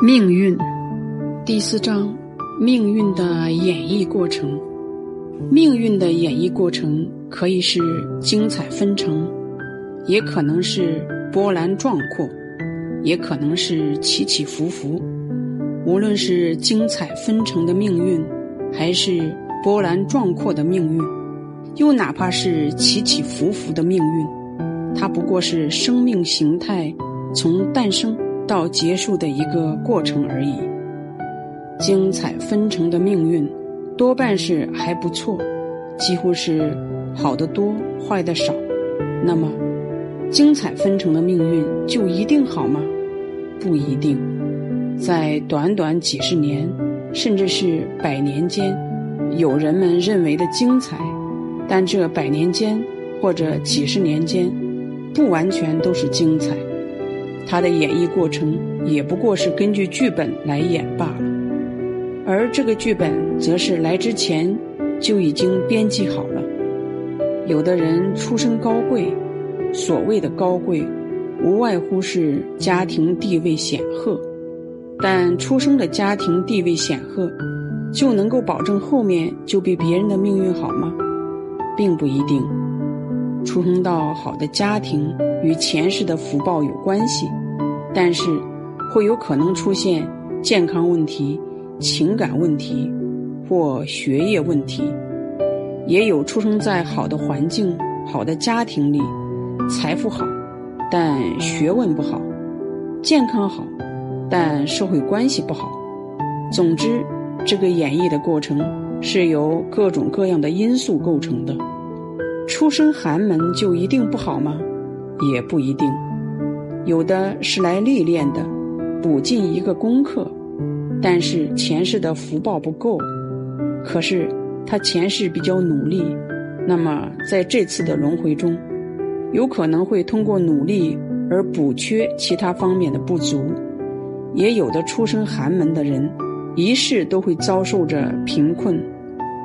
命运第四章：命运的演绎过程。命运的演绎过程可以是精彩纷呈，也可能是波澜壮阔，也可能是起起伏伏。无论是精彩纷呈的命运，还是波澜壮阔的命运，又哪怕是起起伏伏的命运，它不过是生命形态从诞生到结束的一个过程而已。精彩纷呈的命运。多半是还不错，几乎是好的多，坏的少。那么，精彩纷呈的命运就一定好吗？不一定。在短短几十年，甚至是百年间，有人们认为的精彩，但这百年间或者几十年间，不完全都是精彩。他的演绎过程也不过是根据剧本来演罢了。而这个剧本则是来之前就已经编辑好了。有的人出身高贵，所谓的高贵，无外乎是家庭地位显赫。但出生的家庭地位显赫，就能够保证后面就比别人的命运好吗？并不一定。出生到好的家庭与前世的福报有关系，但是会有可能出现健康问题。情感问题或学业问题，也有出生在好的环境、好的家庭里，财富好，但学问不好；健康好，但社会关系不好。总之，这个演绎的过程是由各种各样的因素构成的。出身寒门就一定不好吗？也不一定，有的是来历练的，补进一个功课。但是前世的福报不够，可是他前世比较努力，那么在这次的轮回中，有可能会通过努力而补缺其他方面的不足。也有的出身寒门的人，一世都会遭受着贫困、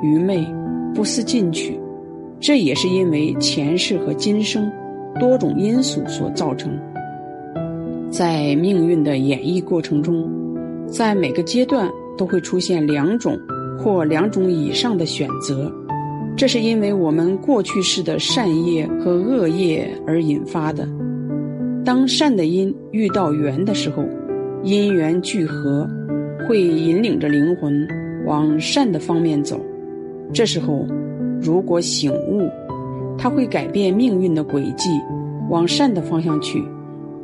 愚昧、不思进取，这也是因为前世和今生多种因素所造成。在命运的演绎过程中。在每个阶段都会出现两种或两种以上的选择，这是因为我们过去式的善业和恶业而引发的。当善的因遇到缘的时候，因缘聚合，会引领着灵魂往善的方面走。这时候，如果醒悟，他会改变命运的轨迹，往善的方向去，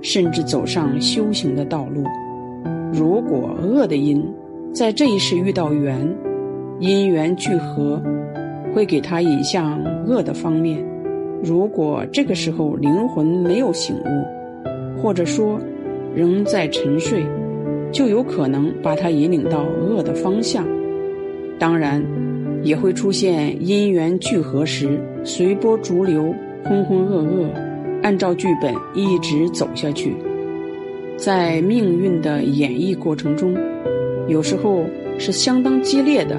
甚至走上修行的道路。如果恶的因在这一世遇到缘，因缘聚合，会给他引向恶的方面。如果这个时候灵魂没有醒悟，或者说仍在沉睡，就有可能把他引领到恶的方向。当然，也会出现因缘聚合时随波逐流、浑浑噩噩，按照剧本一直走下去。在命运的演绎过程中，有时候是相当激烈的。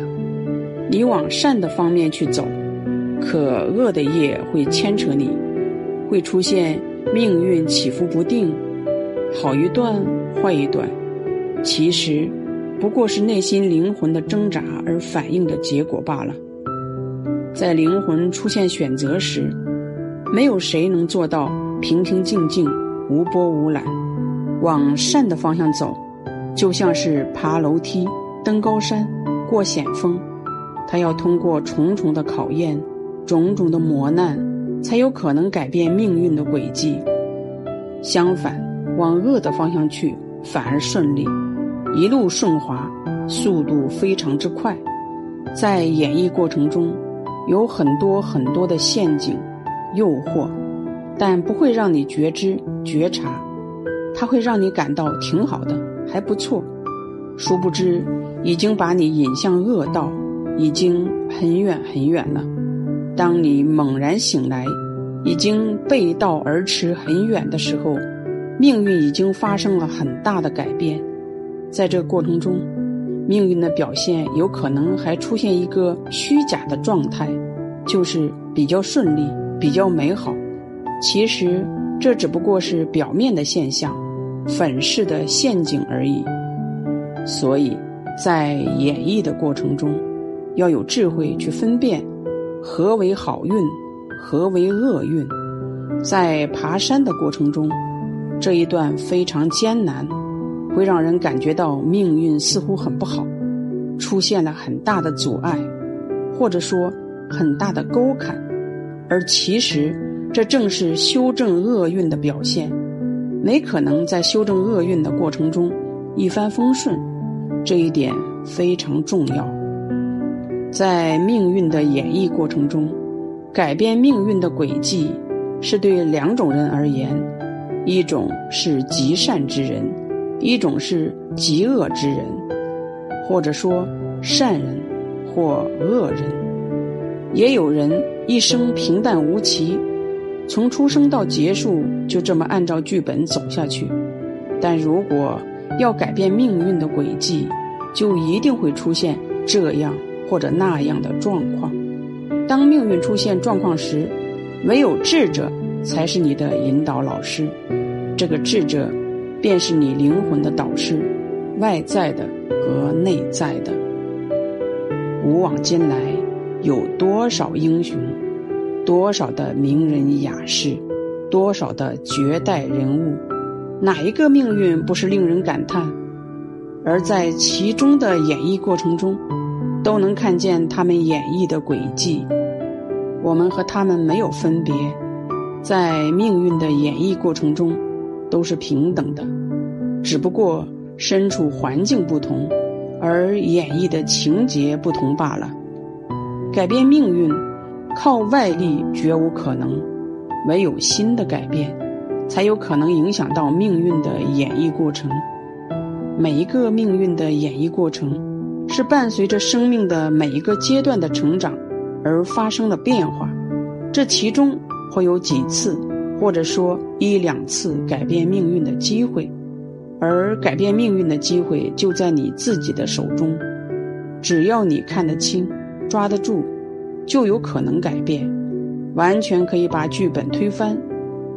你往善的方面去走，可恶的业会牵扯你，会出现命运起伏不定，好一段，坏一段。其实不过是内心灵魂的挣扎而反映的结果罢了。在灵魂出现选择时，没有谁能做到平平静静、无波无澜。往善的方向走，就像是爬楼梯、登高山、过险峰，他要通过重重的考验、种种的磨难，才有可能改变命运的轨迹。相反，往恶的方向去，反而顺利，一路顺滑，速度非常之快。在演绎过程中，有很多很多的陷阱、诱惑，但不会让你觉知、觉察。它会让你感到挺好的，还不错。殊不知，已经把你引向恶道，已经很远很远了。当你猛然醒来，已经背道而驰很远的时候，命运已经发生了很大的改变。在这过程中，命运的表现有可能还出现一个虚假的状态，就是比较顺利、比较美好。其实，这只不过是表面的现象。粉饰的陷阱而已。所以，在演绎的过程中，要有智慧去分辨何为好运，何为厄运。在爬山的过程中，这一段非常艰难，会让人感觉到命运似乎很不好，出现了很大的阻碍，或者说很大的沟坎，而其实这正是修正厄运的表现。没可能在修正厄运的过程中一帆风顺，这一点非常重要。在命运的演绎过程中，改变命运的轨迹。是对两种人而言，一种是极善之人，一种是极恶之人，或者说善人或恶人。也有人一生平淡无奇，从出生到结束就这么按照剧本走下去。但如果要改变命运的轨迹，就一定会出现这样或者那样的状况。当命运出现状况时，唯有智者才是你的引导老师，这个智者便是你灵魂的导师，外在的和内在的。古往今来，有多少英雄，多少的名人雅士，多少的绝代人物，哪一个命运不是令人感叹？而在其中的演绎过程中，都能看见他们演绎的轨迹。我们和他们没有分别，在命运的演绎过程中，都是平等的，只不过身处环境不同，而演绎的情节不同罢了。改变命运，靠外力绝无可能，唯有心的改变，才有可能影响到命运的演绎过程。每一个命运的演绎过程，是伴随着生命的每一个阶段的成长。而发生了变化，这其中会有几次，或者说一两次改变命运的机会，而改变命运的机会就在你自己的手中，只要你看得清、抓得住，就有可能改变，完全可以把剧本推翻，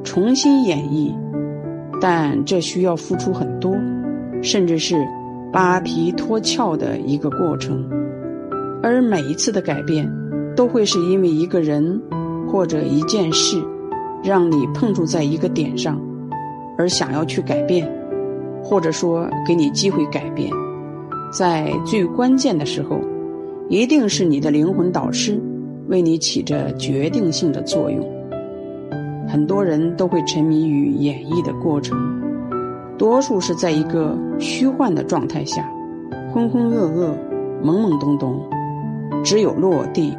重新演绎，但这需要付出很多，甚至是扒皮脱壳的一个过程，而每一次的改变。都会是因为一个人或者一件事，让你碰触在一个点上，而想要去改变，或者说给你机会改变，在最关键的时候，一定是你的灵魂导师为你起着决定性的作用。很多人都会沉迷于演绎的过程，多数是在一个虚幻的状态下，浑浑噩噩、懵懵懂懂，只有落地。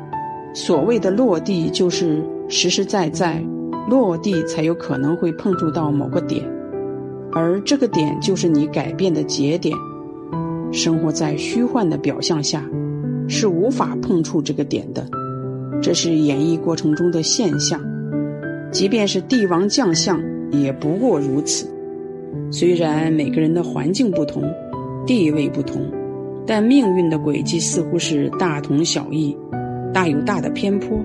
所谓的落地，就是实实在在落地，才有可能会碰触到某个点，而这个点就是你改变的节点。生活在虚幻的表象下，是无法碰触这个点的，这是演绎过程中的现象。即便是帝王将相，也不过如此。虽然每个人的环境不同，地位不同，但命运的轨迹似乎是大同小异。大有大的偏颇，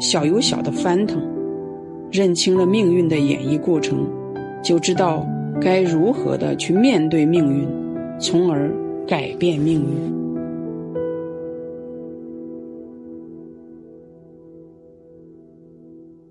小有小的翻腾。认清了命运的演绎过程，就知道该如何的去面对命运，从而改变命运。